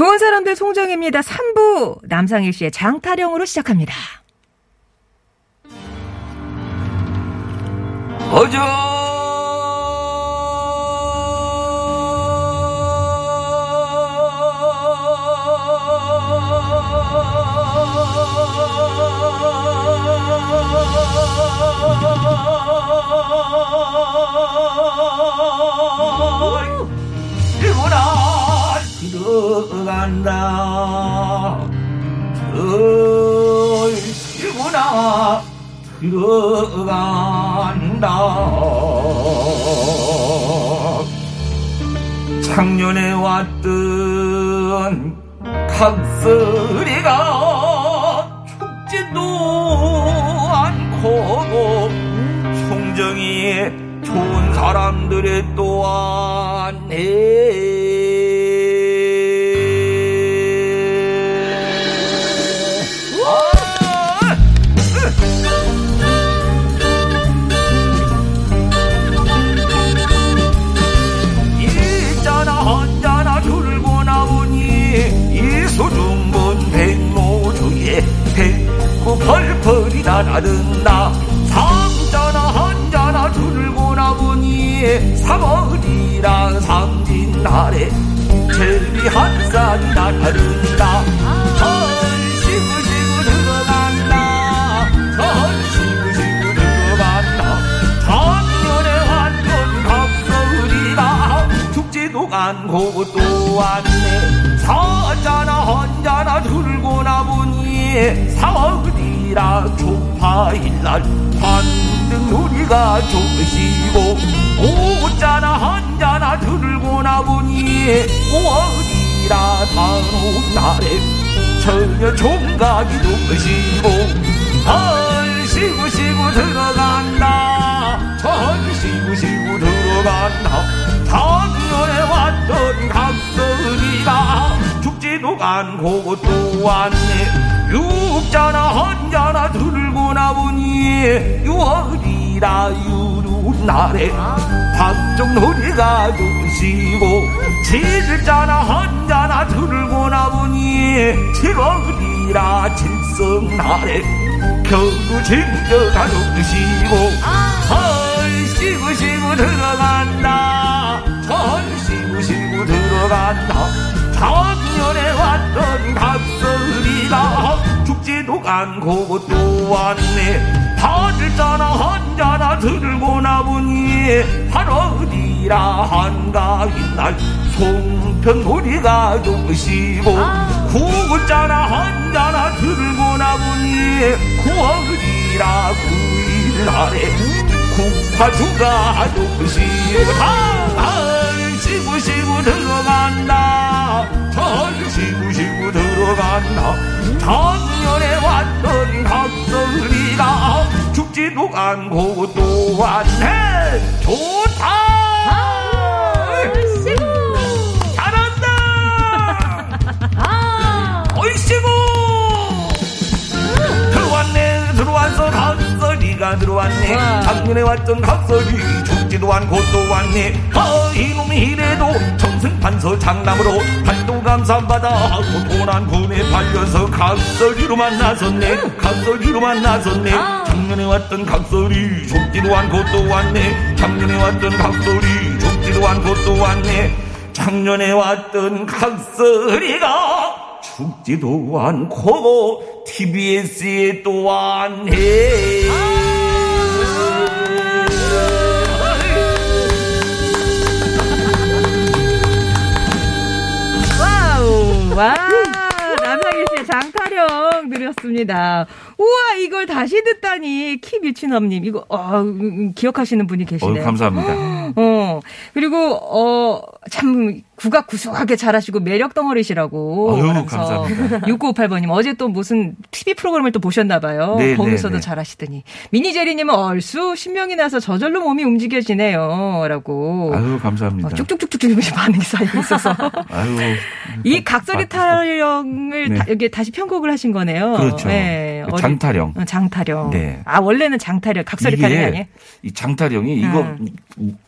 좋은 사람들 송정입니다. 3부 남상일 씨의 장타령으로 시작합니다. 이거나 들어간다 이거나 들어간다 작년에 왔던 각설이가 죽지도 않고 송정이 좋은 사람들의 또한 아! 날아든다. 삼자나 한자나 들고 나보니 삼월이란 삼진 날에 제비 한 쌍이 날아든다. 헐시구 시구 들어간다. 헐시구 시구 들어간다. 작년에 왔던 각설이가 죽지도 않고 또 왔네. 사자나 헌자나 들고 나보니 사월 이라 조파일날 반등 누리가 좋으시고 오자나 헌자나 들고 나보니 오월이라 단오날에 전혀 총각이 좋으시고 헐시구 시구 들어간다. 헐시구시구 들어간다. 작년에 왔던 각설이가 죽지도 않고 또 왔네 육자나 헌자나 들고 나보니 유월이라 유루날에 박정놀이가 좋으시고 칠자나 헌자나 들고 나보니 칠월이라 칠성날에 겨우 진저가 좋으시고 헐시구시구 들어간다. 헐시구시구 들어간다. 작년에 왔던 각설이가 죽지도 않고 또 왔네. 팔자나 한자나 들고 나보니 팔월이라 한가인 날 송편놀이가 좋으시고 구자나 한자나 들고 나보니 구월이라 구일 날에 국화주가 좋으시고. 헐 시구시구 들어간다. 헐시구시구 들어간다. 작년에 왔던 각설이가 죽지도 않고 또 왔네. 좋다. 잘한다. 얼씨구. 들어왔네 들어와 서 각설이가 들어왔네. 작년에 왔던 각설이 죽지도 않고 또 왔네. 아 이놈이 이래도 정승판서 장남으로 팔도 감사받아. 고통한 군에 팔려서 각설이로 만나섰네. 각설이로 만나섰네. 작년에 왔던 각설이 죽지도 않고 또 왔네. 작년에 왔던 각설이 죽지도 않고 또 왔네. 작년에 왔던 각설이가 죽지도 않고 TBS에 또 왔네. 와. 남상일 씨의 장타령 드렸습니다. 우와, 이걸 다시 듣다니. 키뮤치넘님, 이거, 어, 음, 기억하시는 분이 계시네요. 감사합니다. 어, 그리고, 어, 참, 국악 구수하게 잘하시고 매력 덩어리시라고. 아유, 감사합니다. 6958번님 어제 또 무슨 TV 프로그램을 또 보셨나 봐요. 네, 거기서도 네, 네. 잘하시더니 미니제리님은 얼쑤 신명이 나서 저절로 몸이 움직여지네요.라고. 아유 감사합니다. 어, 쭉쭉쭉쭉 반응이 쌓이고 있어서 아유 이 각설이 타령을 네. 다, 여기 다시 편곡을 하신 거네요. 그렇죠. 네, 그 어디- 장타령. 어, 장타령. 네. 아 원래는 장타령, 각설이 타령이 아니에요? 이 장타령이 이거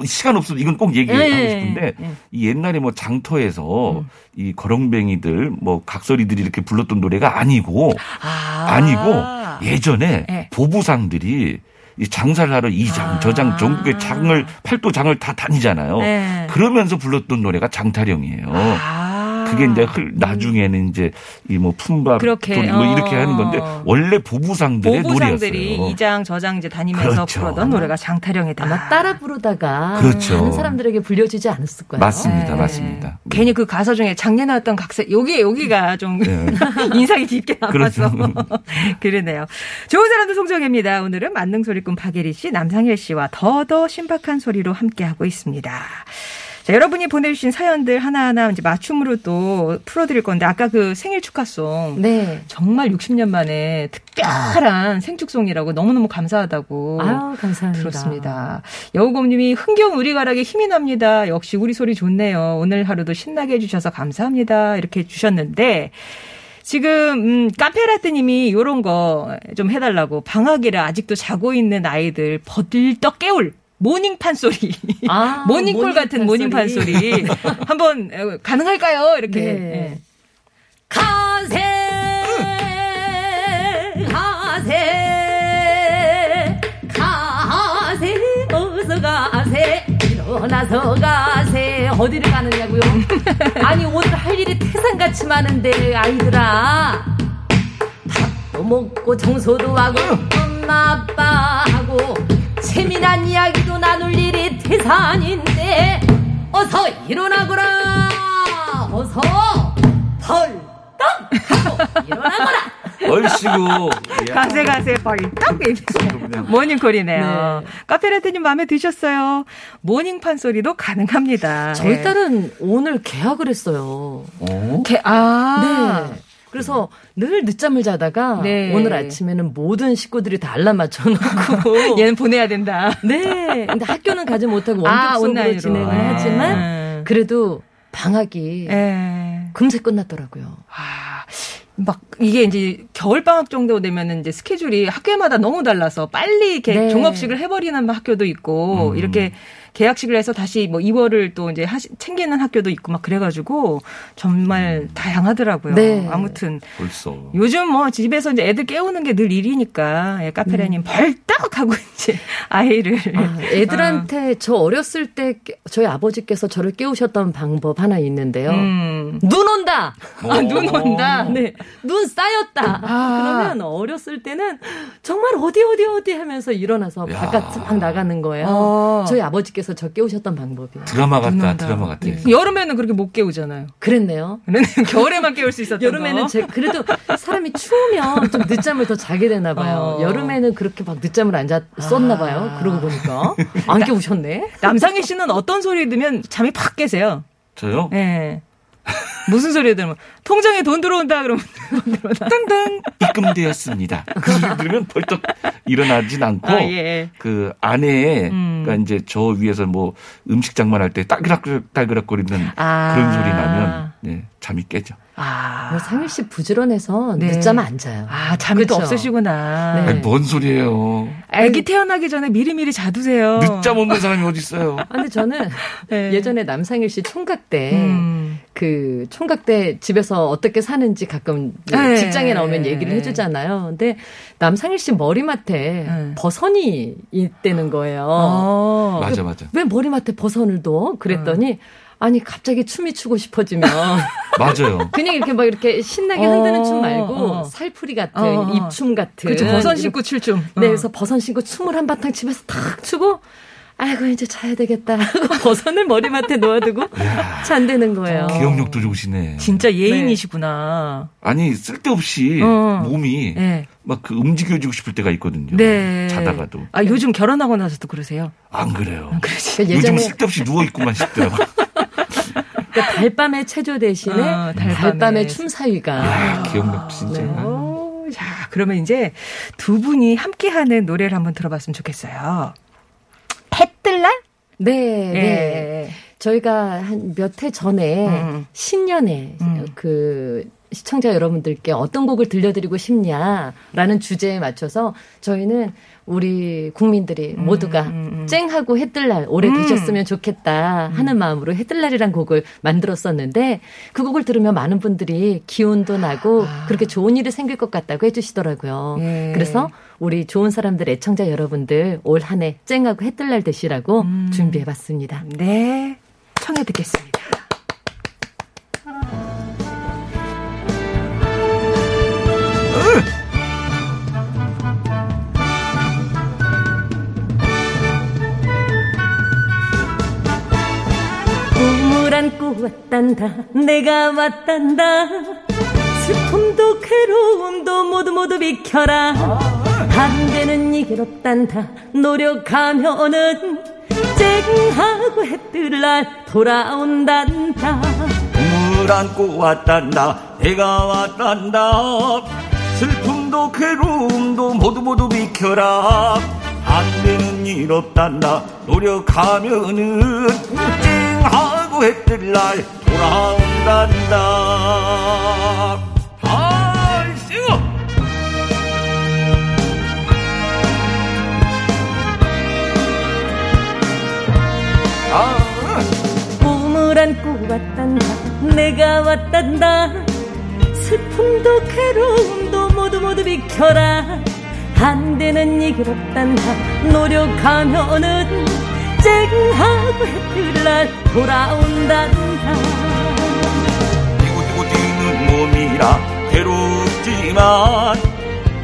시간 없으면 이건 꼭 얘기하고 예, 싶은데 예. 이 옛날에 뭐 장터에서 음. 이 거렁뱅이들 뭐 각설이들이 이렇게 불렀던 노래가 아니고 아. 아니고 예전에 예. 보부상들이 이 장사를 하러 이 장, 아. 저 장, 전국의 장을, 팔도 장을 다 다니잖아요. 네. 그러면서 불렀던 노래가 장타령이에요. 아. 그게 이제 흘- 나중에는 이제 이 뭐 품밥 그렇게, 뭐 이렇게 어. 하는 건데 원래 보부상들의 보부상들이 노래였어요. 이장 저장 이제 다니면서 그렇죠. 부르던 노래가 장타령이다. 아마 따라 부르다가 그렇죠. 많은 사람들에게 불려지지 않았을 거예요. 맞습니다, 네. 맞습니다. 괜히 그 가사 중에 작년에 나왔던 각색 여기 여기가 좀 네. 인상이 깊게 남았어. 그렇죠. 그러네요. 좋은 사람도 송정혜입니다. 오늘은 만능 소리꾼 박예리 씨, 남상일 씨와 더더 신박한 소리로 함께 하고 있습니다. 자, 여러분이 보내주신 사연들 하나하나 이제 맞춤으로 또 풀어드릴 건데 아까 그 생일 축하송 네. 정말 60년 만에 특별한 생축송이라고 너무너무 감사하다고 아유, 감사합니다. 들었습니다. 여우곰님이 흥겨운 우리 가락에 힘이 납니다. 역시 우리 소리 좋네요. 오늘 하루도 신나게 해주셔서 감사합니다. 이렇게 주셨는데 지금 음, 카페라떼님이 요런 거 좀 해달라고 방학이라 아직도 자고 있는 아이들 버들떡 깨울 모닝판 소리. 아, 모닝콜 같은 모닝판 소리. 소리. 한번 어, 가능할까요? 이렇게. 네. 예. 가세 가세 가세 어서 가세 일어나서 가세 어디를 가느냐고요? 아니 오늘 할 일이 태산같이 많은데 아이들아 밥도 먹고 청소도 하고 엄마 아빠하고 재미난 이야기도 나눌 일이 태산인데 어서 일어나거라 어서 벌떡 하고 일어나거라 얼씨구. 가세 가세 벌떡. 모닝콜이네요. 네. 카페라떼님 마음에 드셨어요? 모닝판 소리도 가능합니다. 저희 예. 딸은 오늘 계약을 했어요. 어? 개- 아. 네. 그래서 늘 늦잠을 자다가 네. 오늘 아침에는 모든 식구들이 다 알람 맞춰놓고 얘는 보내야 된다. 네. 근데 학교는 가지 못하고 아, 원격 수업으로 온라인으로. 진행을 아. 하지만 그래도 방학이 예. 금세 끝났더라고요. 아, 막 이게 이제 겨울 방학 정도 되면은 이제 스케줄이 학교마다 너무 달라서 빨리 이렇게 네. 종업식을 해버리는 학교도 있고 음. 이렇게 계약식을 해서 다시 뭐 2월을 또 이제 하시, 챙기는 학교도 있고 막 그래가지고 정말 다양하더라고요. 네. 아무튼 벌써. 요즘 뭐 집에서 이제 애들 깨우는 게 늘 일이니까 예, 카페라님 벌떡 하고 이제 아이를 아, 애들한테 저 어렸을 때 깨- 저희 아버지께서 저를 깨우셨던 방법 하나 있는데요. 음. 눈 온다. 아, 눈 온다. 네, 눈 쌓였다. 아. 그러면 어렸을 때는 정말 어디 어디 어디 하면서 일어나서 야. 바깥 막 나가는 거예요. 어. 저희 아버지께서 저 깨우셨던 방법이에요. 드라마 같다. 드라마 같아. 여름에는 그렇게 못 깨우잖아요. 그랬네요. 겨울에만 깨울 수 있었던 여름에는 거. 제 그래도 사람이 추우면 좀 늦잠을 더 자게 되나 봐요. 어. 여름에는 그렇게 막 늦잠을 안 잤었나 봐요. 그러고 보니까 안 깨우셨네. 남상희 씨는 어떤 소리 들으면 잠이 팍 깨세요? 저요? 예. 무슨 소리 들으면 통장에 돈 들어온다 그러면. 땅땅 입금되었습니다. 그 소리 들으면 벌떡 일어나진 않고 아, 예. 그 안에 음. 그러니까 이제 저 위에서 뭐 음식 장만할 때 딸그락 딸그락거리는 아. 그런 소리 나면 네, 잠이 깨죠. 아. 뭐 상일 씨 부지런해서 네. 늦잠 안 자요. 아, 잠이 또? 없으시구나. 네. 아니, 뭔 소리예요? 아기 태어나기 전에 미리미리 자두세요. 늦잠 없는 사람이 어디 있어요? 아, 근데 저는 네. 예전에 남상일 씨 총각 때, 음. 그 총각 때 집에서 어떻게 사는지 가끔 네. 직장에 나오면 얘기를 해주잖아요. 근데 남상일 씨 머리맡에 네. 버선이 있다는 거예요. 어. 맞아 맞아. 왜 머리맡에 버선을 둬? 그랬더니 아니 갑자기 춤이 추고 싶어지면 맞아요. 그냥 이렇게 막 이렇게 신나게 흔드는 춤 말고 어. 살풀이 같은 어, 어. 입춤 같은 그렇죠. 버선 신고 칠춤. 네, 어. 그래서 버선 신고 춤을 한바탕 집에서 탁 추고 아이고 이제 자야 되겠다 하고 버선을 머리맡에 놓아두고 잔대는 거예요. 기억력도 좋으시네. 진짜 예인이시구나. 아니 쓸데없이 어. 몸이 네. 막그 움직여주고 싶을 때가 있거든요. 네. 자다가도 아, 요즘 결혼하고 나서도 그러세요? 안 그래요. 그러니까 요즘 예전에 쓸데없이 누워 있고만 싶더라고. 그러니까 달밤의 체조 대신에 어, 달밤의 달밤의 춤사위가. 아, 기억력 진짜. 네. 오, 자, 그러면 이제 두 분이 함께하는 노래를 한번 들어봤으면 좋겠어요. 해뜰날? 네, 예. 네. 저희가 한 몇 해 전에 음. 신년에 음. 그 시청자 여러분들께 어떤 곡을 들려드리고 싶냐라는 주제에 맞춰서 저희는 우리 국민들이 모두가 음, 음. 쨍하고 해뜰 날 오래 음. 되셨으면 좋겠다 하는 마음으로 해뜰 날이란 곡을 만들었었는데 그 곡을 들으면 많은 분들이 기운도 나고 그렇게 좋은 일이 생길 것 같다고 해주시더라고요. 아. 예. 그래서 우리 좋은 사람들 애청자 여러분들 올 한 해 쨍하고 해 뜰 날 되시라고 음. 준비해봤습니다. 네, 청해 듣겠습니다. 꿈을 안고 왔단다 내가 왔단다 슬픔도 괴로움도 모두 모두 비켜라 이길 없단다 노력하면은 쨍하고 해뜰 날 돌아온단다. 꿈을 안고 왔단다 내가 왔단다. 슬픔도 괴로움도 모두 모두 비켜라. 안 되는 일 없단다 노력하면은 쨍하고 해뜰 날 돌아온단다 왔단다. 내가 왔단다. 슬픔도 괴로움도 모두 모두 비켜라. 안 되는 이길 없단다. 노력하면은 쨍하고 해뜰 날 돌아온단다. 뛰고 뛰는 몸이라 괴롭지만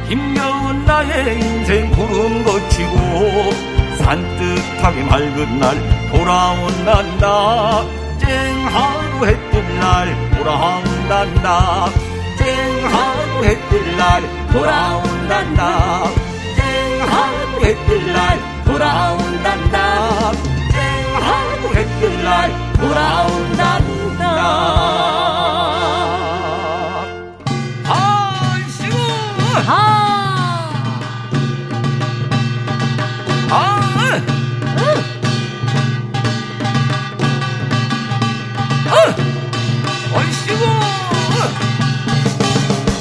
힘겨운 나의 인생 구름 거치고 산뜻하게 맑은 날 돌아온단다 쨍하고 해뜰 날 돌아온단다. 쨍하고 해뜰 날 돌아온단다. 쨍하고 해뜰 날 돌아온단다. 쨍하고 해뜰 날 돌아온단다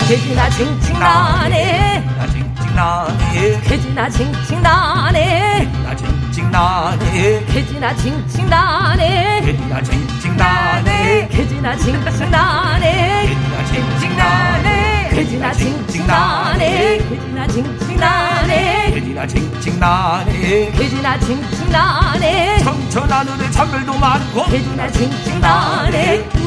개지나 징징나네 나 징징나네 개지나 징징나네 나 징징나네 개지나 징징나네 나 징징나네 개지나 징징나네 나 징징나네 개지나 징징나네 개지나 징징나네 나 징징나네 개지나 징징나네 청천 하늘에 잔별도 많고 개지나 징징나네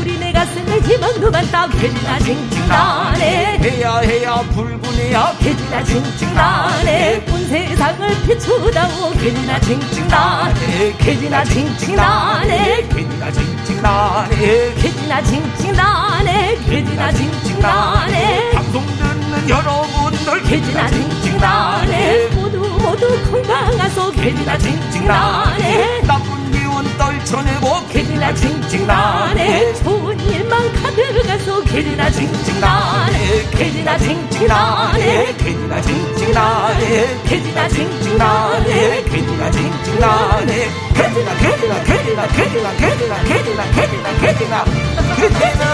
가슴에 희망도 많다 개지나 징징 나네. 해야 해야 붉은해야. 개지나 징징 나네. 온 세상을 비추다오 개지나 징징 나네. 개지나 징징 나네. 나 징징 나네. 개지나 징징 나네. 개지나 징징 나네. 방송 듣는 여러분들 개지나 징징 나네. 모두 모두 건강하소. 징징 나네. 나쁜 기운 떨쳐내고 개지나 징징 나네. 좋은 일만 가득하소 개지나 징징 나네. 개지나 징징 나네. 개지나 징징 나네. 개지나 징징 나네. 개지나 징징 나네. 개지나 개지나 개지나 개지나 개지나 개지나 개지나 개지나 개지나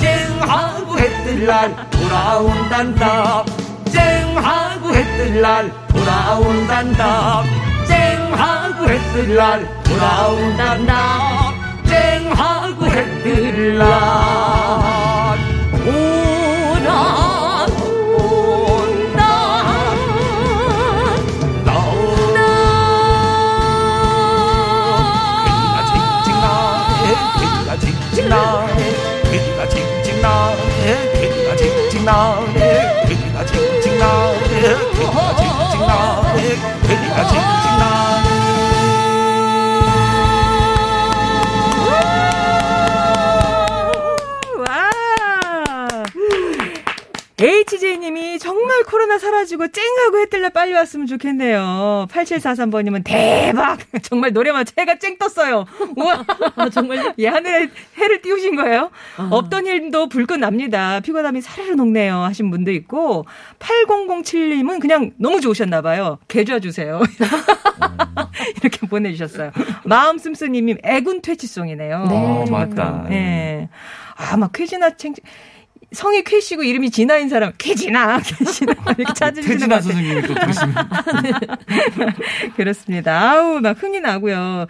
쨍하고 해뜰 날 돌아온단다. 쨍하 고 해뜰 날 돌아온단다 쨍 하고 해뜰 날 돌아온단다 쨍 하고 해뜰 날 오라 나온다 개지가 징징 나네 개지가 징징 나네 개지가 징징나네 개지가 징징나 징징나 징징나 징징나 HJ 정말 코로나 사라지고 쨍하고 해뜰날 빨리 왔으면 좋겠네요. 8743번님은 대박! 정말 노래만 제가 쨍 떴어요. 우와! 정말 예, 하늘에 해를 띄우신 거예요? 없던 일도 불끈 납니다. 피곤함이 사르르 녹네요. 하신 분도 있고, 8007님은 그냥 너무 좋으셨나봐요. 개좌 주세요. 이렇게 보내주셨어요. 마음 씀씀님이 애군 퇴치송이네요. 네. 어, 맞다. 네. 아, 막 쾌지나 챙, 성이 쾌씨고 이름이 진아인 사람, 쾌지나, 쾌지나, 이렇게 찾으시는 것 태진아 같아요. 선생님이 또 들으시면 그렇습니다. 아우, 막 흥이 나고요.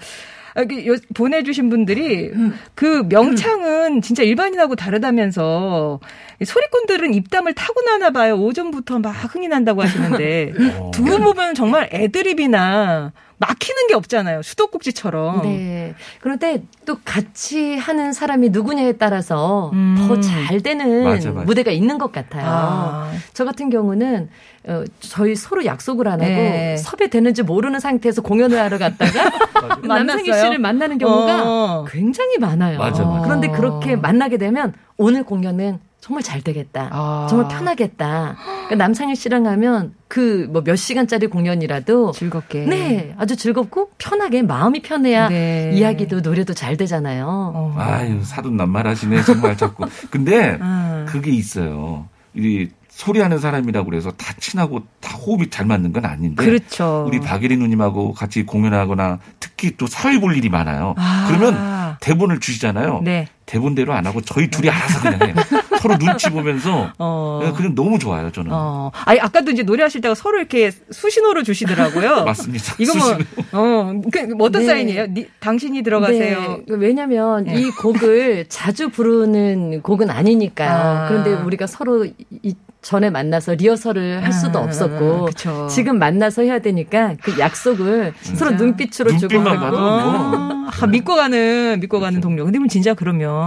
아, 그 요- 보내주신 분들이 그 명창은 진짜 일반인하고 다르다면서 소리꾼들은 입담을 타고나나 봐요. 오전부터 막 흥이 난다고 하시는데 두 분 보면 정말 애드립이나 막히는 게 없잖아요. 수도꼭지처럼. 네. 그런데 또 같이 하는 사람이 누구냐에 따라서 음. 더잘 되는 맞아, 맞아. 무대가 있는 것 같아요. 아. 저 같은 경우는 어, 저희 서로 약속을 안 하고 네. 섭외되는지 모르는 상태에서 공연을 하러 갔다가 남상희? 씨를 만나는 경우가 어. 굉장히 많아요. 맞아, 맞아. 그런데 그렇게 만나게 되면 오늘 공연은 정말 잘 되겠다. 아. 정말 편하겠다. 그러니까 남상희 씨랑 하면 그 뭐 몇 시간짜리 공연이라도 즐겁게. 네, 아주 즐겁고 편하게 마음이 편해야 네. 이야기도 노래도 잘 되잖아요. 어. 아유 사돈 낱말하시네 정말 자꾸. 근데 아. 그게 있어요. 이 소리하는 사람이라고 그래서 다 친하고 다 호흡이 잘 맞는 건 아닌데. 그렇죠. 우리 박예리 누님하고 같이 공연하거나 특히 또 사회 볼 일이 많아요. 아. 그러면 대본을 주시잖아요. 네. 대본대로 안 하고 저희 둘이 알아서 그냥 해요. 서로 눈치 보면서 어. 네, 그냥 너무 좋아요 저는. 어. 아니, 아까도 이제 노래하실 때가 서로 이렇게 수신호를 주시더라고요. 맞습니다. 이거 뭐. 어, 그, 뭐 어떤 네. 사인이에요? 니- 당신이 들어가세요. 네, 왜냐면 네. 이 곡을 자주 부르는 곡은 아니니까요. 아. 그런데 우리가 서로 이 전에 만나서 리허설을 할 수도 아, 없었고 그쵸. 지금 만나서 해야 되니까 그 약속을 서로 눈빛으로 주고 눈빛만 하고. 봐도 뭐. 아, 아, 믿고 가는, 믿고 가는 동료. 근데 진짜 그러면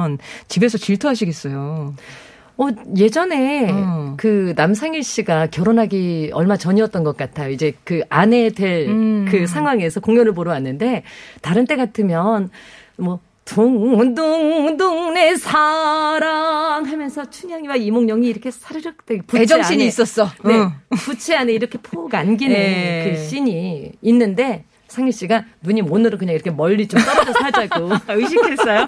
집에서 질투하시겠어요. 어, 예전에 음. 그 남상일 씨가 결혼하기 얼마 전이었던 것 같아요. 이제 그 아내 될 음. 그 상황에서 공연을 보러 왔는데 다른 때 같으면 뭐 둥둥둥 내 사랑 하면서 춘향이와 이몽룡이 이렇게 사르륵 되게 애정신이 안에 있었어. 네, 응. 부채 안에 이렇게 푹 안기는 네. 그 씬이 있는데 상일 씨가 누님 오늘은 그냥 이렇게 멀리 좀 떨어져서 하자고. 아, 의식했어요?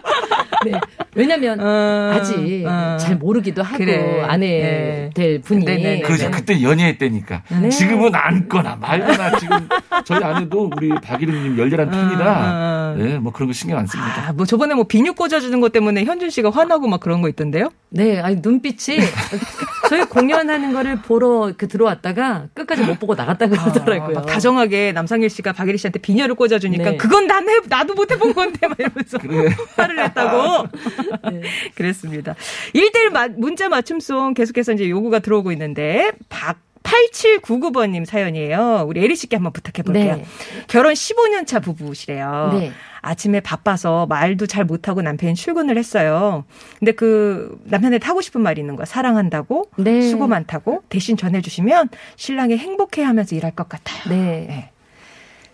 네. 왜냐면 어, 아직 어. 잘 모르기도 하고 그래. 아내 네. 될 분이 네네네. 그죠. 그때 연애할 때니까. 네. 지금은 안거나 말거나 지금 저희 아내도 우리 박이름님 열렬한 팬이라 아. 네, 뭐 그런 거 신경 안 씁니다. 아, 뭐 저번에 뭐 비누 꽂아주는 것 때문에 현준 씨가 화나고 막 그런 거 있던데요? 네, 아니 눈빛이 저희 공연하는 거를 보러 그 들어왔다가 끝까지 못 보고 나갔다 아, 그러더라고요. 막 다정하게 남상일 씨가 박예리 씨한테 비녀를 꽂아주니까 네. 그건 난 해, 나도 못 해본 건데 막 이러면서 그래. 화를 냈다고. 네. 그랬습니다. 1대1 문자 맞춤송 계속해서 이제 요구가 들어오고 있는데 박 8799번님 사연이에요. 우리 에리 씨께 한번 부탁해 볼게요. 네. 결혼 15년 차 부부시래요. 네. 아침에 바빠서 말도 잘 못하고 남편이 출근을 했어요. 근데 그 남편한테 하고 싶은 말이 있는 거야. 사랑한다고, 네. 수고 많다고 대신 전해주시면 신랑이 행복해 하면서 일할 것 같아요. 네.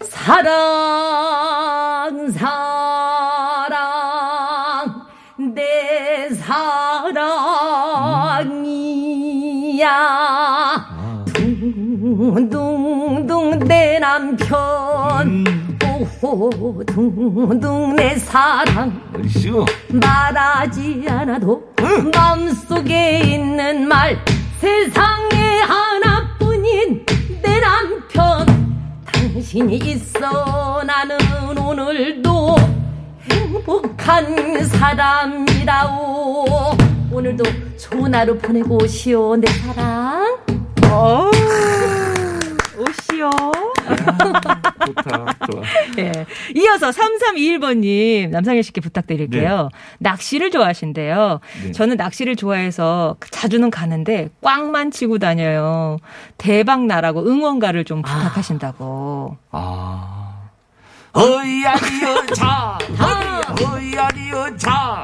사랑, 사랑, 내 사랑이야. 둥둥둥 내 남편. 오호, 둥둥 내 사랑. 어디쇼? 말하지 않아도 마음속에 있는 말 세상에 하나뿐인 내 남편 당신이 있어 나는 오늘도 행복한 사람이라오 오늘도 좋은 하루 보내고 오시오 내 사랑 어, 오시오. 좋다. 좋아. 예. 이어서 3321번님, 남상일 씨께 부탁드릴게요. 낚시를 좋아하신대요. 네. 저는 낚시를 좋아해서 자주는 가는데 꽝만 치고 다녀요. 대박 나라고 응원가를 좀 부탁하신다고. 아. 어이야리여 자, 어이야, 어이야리여 자,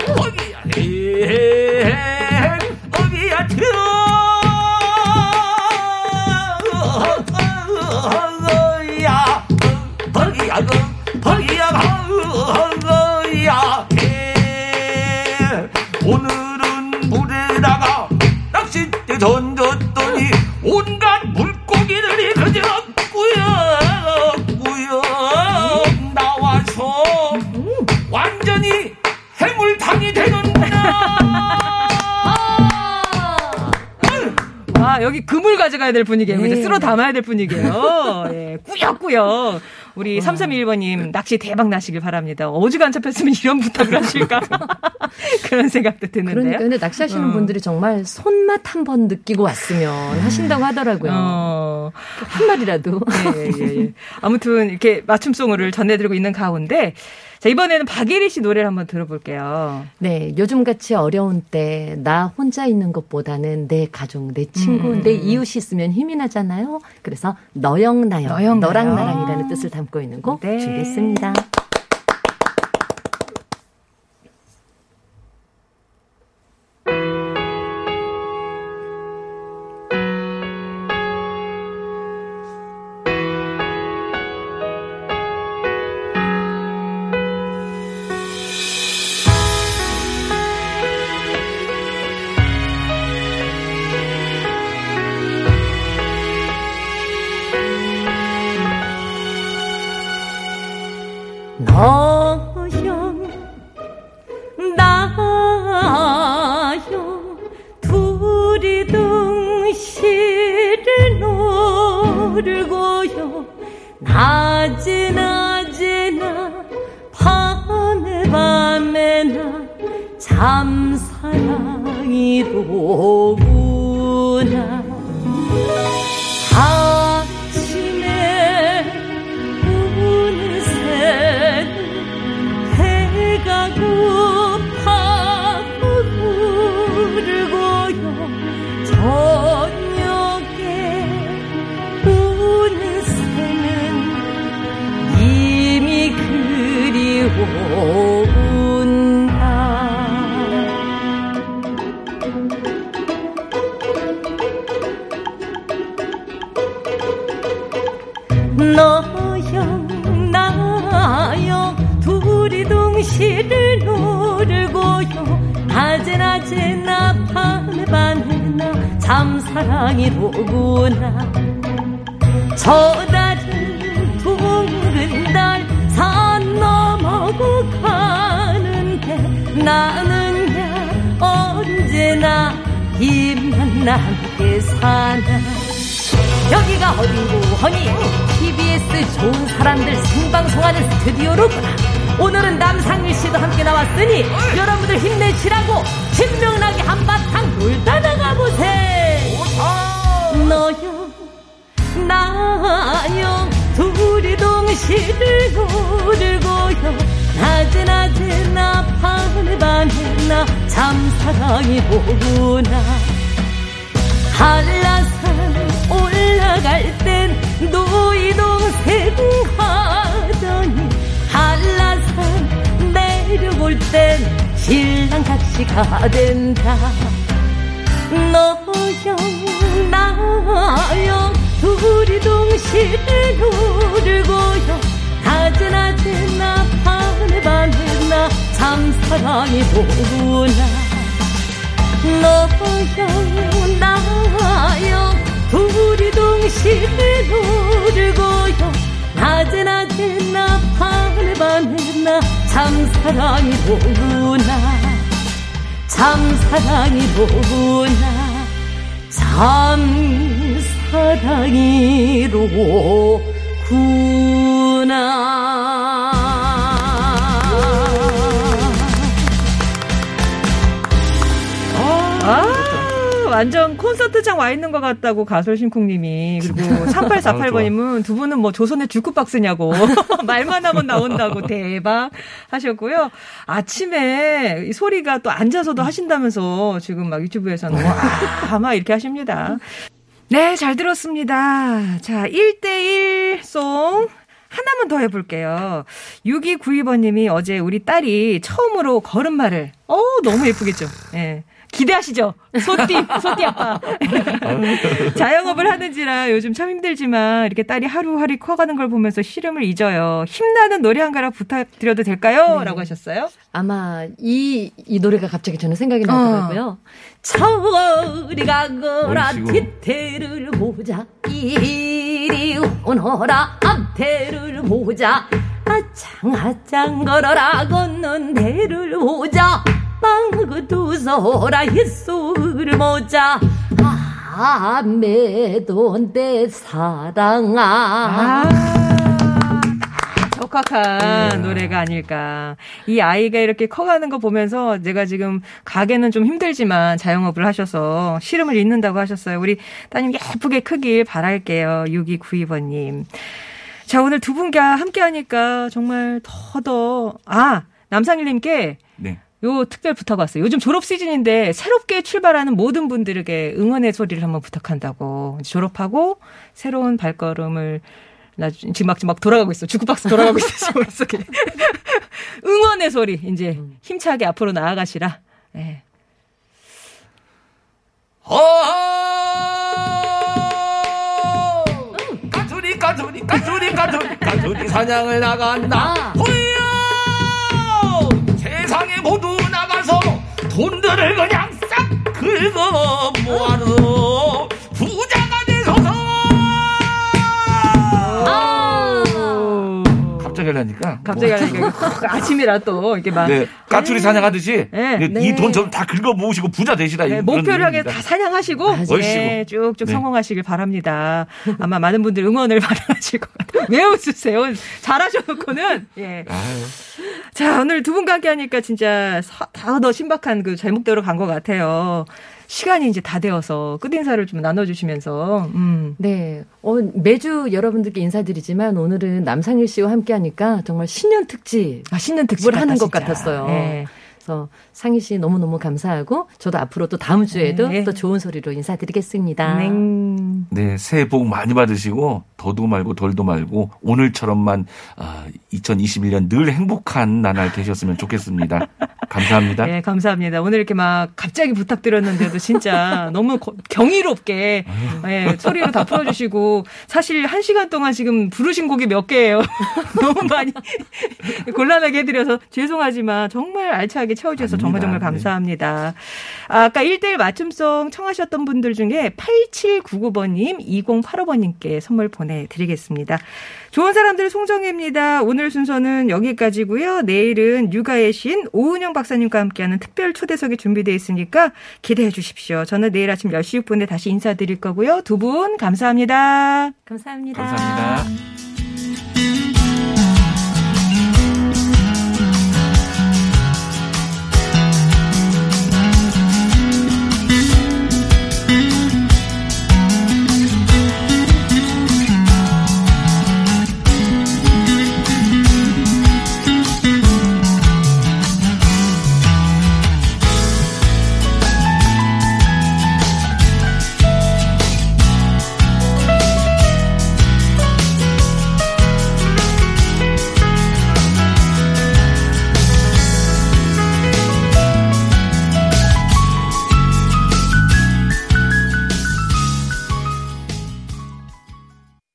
가져가야 될 분위기예요. 네. 이제 쓸어 담아야 될 분위기예요. 예, 꾸역꾸역. 우리 3321번님, 낚시 대박 나시길 바랍니다. 어지간 잡혔으면 이런 부탁을 하실까? 그런 생각도 드는데요. 그러니까 근데 낚시하시는 어. 분들이 정말 손맛 한 번 느끼고 왔으면 하신다고 하더라고요. 어, 한 마리라도. 예, 예, 예. 아무튼 이렇게 맞춤송을 전해드리고 있는 가운데, 자, 이번에는 박예리 씨 노래를 한번 들어볼게요. 네, 요즘같이 어려운 때 나 혼자 있는 것보다는 내 가족, 내 친구, 음, 내 이웃이 있으면 힘이 나잖아요. 그래서 너영 나영, 너영 너랑. 나랑이라는 뜻을 담고 있는 곡 네. 준비했습니다. 놀고 너영 나영 둘이 동시를 노르고요. 낮에 낮에 나 밤에 밤에 나 잠사랑이로구나. 저 달은 둥근 달 산 넘어고 가는데 나는 야 언제나 힘만 남게 사나 여기가 어딘고 허니? TBS 좋은 사람들 생방송하는 스튜디오로구나. 오늘은 남상일 씨도 함께 나왔으니 여러분들 힘내시라고 신명나게 한바탕 놀다 나가보세 너요 나요 둘이 동시를 노르고요. 낮에 낮에 나 밤에 밤에 나 잠사랑이 보구나. 한라산 올라갈 땐 노이동 생 하더니 한라산 내려올 땐 신랑 각시가 된다. 너영 나영 둘이 동시를 노르고요. 낮에 낮에 나 밤에 밤에 나 잠사랑이 보구나. 너영 나영 둘이 동시에 노르고요. 낮에 낮에 나 밤에 밤에 나 참 사랑이 보구나. 참 사랑이 보구나. 참 사랑이로구나 완전 콘서트장 와 있는 것 같다고 가솔신쿵님이 그리고 3848번님은 두 분은 뭐 조선의 주크박스냐고 말만 하면 나온다고 대박 하셨고요. 아침에 이 소리가 또 앉아서도 하신다면서 지금 막 유튜브에서는 와, 막 이렇게 하십니다. 네, 잘 들었습니다. 자, 1대1 송. 하나만 더 해볼게요. 6292번님이 어제 우리 딸이 처음으로 걸음마를, 어 너무 예쁘겠죠? 예. 기대하시죠? 소띠, 소띠 아빠. 자영업을 하는지라 요즘 참 힘들지만 이렇게 딸이 하루하루 커가는 걸 보면서 시름을 잊어요. 힘나는 노래 한 가락 부탁드려도 될까요? 라고 하셨어요. 아마 이, 이 노래가 갑자기 저는 생각이 나더라고요. 저리 가거라. 뒤태를 보자 이리 오너라 앞태를 보자 아짱 아짱 걸어라 걷는 대를 보자 빵그 두서라 햇소를 모자 내 사랑아. 아, 적확한 네. 노래가 아닐까. 이 아이가 이렇게 커가는 거 보면서 제가 지금 가게는 좀 힘들지만 자영업을 하셔서 시름을 잇는다고 하셨어요. 우리 따님 예쁘게 크길 바랄게요. 6292번님. 자, 오늘 두 분과 함께 하니까 정말 더더, 아, 남상일님께 네. 요 특별 부탁왔어요. 요즘 졸업 시즌인데 새롭게 출발하는 모든 분들에게 응원의 소리를 한번 부탁한다고. 졸업하고 새로운 발걸음을 나 지금 막, 지금 막 돌아가고 있어. 주크박스 돌아가고 있어. 지금 머릿속에. 응원의 소리 이제 힘차게 앞으로 나아가시라. 예. 어 까투리 까투리 까투리 까투리 까투리 사냥을 나간다 후야 세상에 모두 나가서 돈들을 그냥 싹 긁어 모아서 하려니까. 갑자기 뭐. 하니까 훅 아침이라 또 이렇게 막 네, 까투리 사냥하듯이 네. 이돈 좀 다 긁어 모으시고 부자 되시라. 네, 목표를 하게. 다 사냥하시고. 네, 쭉쭉 네. 성공하시길 바랍니다. 아마 많은 분들 응원을 받아가실 것 같아요. 왜 웃으세요? 잘하셔놓고는 예. 아유, 자, 오늘 두 분과 함께 하니까 진짜 다 더 신박한 그 제목대로 간 것 같아요. 시간이 이제 다 되어서 끝인사를 좀 나눠주시면서, 음. 네. 어, 매주 여러분들께 인사드리지만 오늘은 남상일 씨와 함께 하니까 정말 신년 특집. 아, 신년 특집 뭘 하는 같다, 것 진짜. 같았어요. 예. 그래서 상희 씨 너무너무 감사하고 저도 앞으로 또 다음 주에도 네. 또 좋은 소리로 인사드리겠습니다. 네. 네, 새해 복 많이 받으시고 더도 말고 덜도 말고 오늘처럼만 아, 2021년 늘 행복한 나날 되셨으면 좋겠습니다. 감사합니다. 네, 감사합니다. 오늘 이렇게 막 갑자기 부탁드렸는데도 진짜 너무 거- 경이롭게 예, 소리로 다 풀어주시고 사실 한 시간 동안 지금 부르신 곡이 몇 개예요. 너무 많이 곤란하게 해드려서 죄송하지만 정말 알차게 채워주셔서 정말 정말 아닙니다. 네. 감사합니다. 아, 아까 1대1 맞춤송 청하셨던 분들 중에 8799번님, 2085번님께 선물 보내드리겠습니다. 좋은 사람들 송정혜입니다. 오늘 순서는 여기까지고요. 내일은 육아의 신 오은영 박사님과 함께하는 특별 초대석이 준비되어 있으니까 기대해 주십시오. 저는 내일 아침 10시 6분에 다시 인사드릴 거고요. 두 분 감사합니다. 감사합니다. 감사합니다.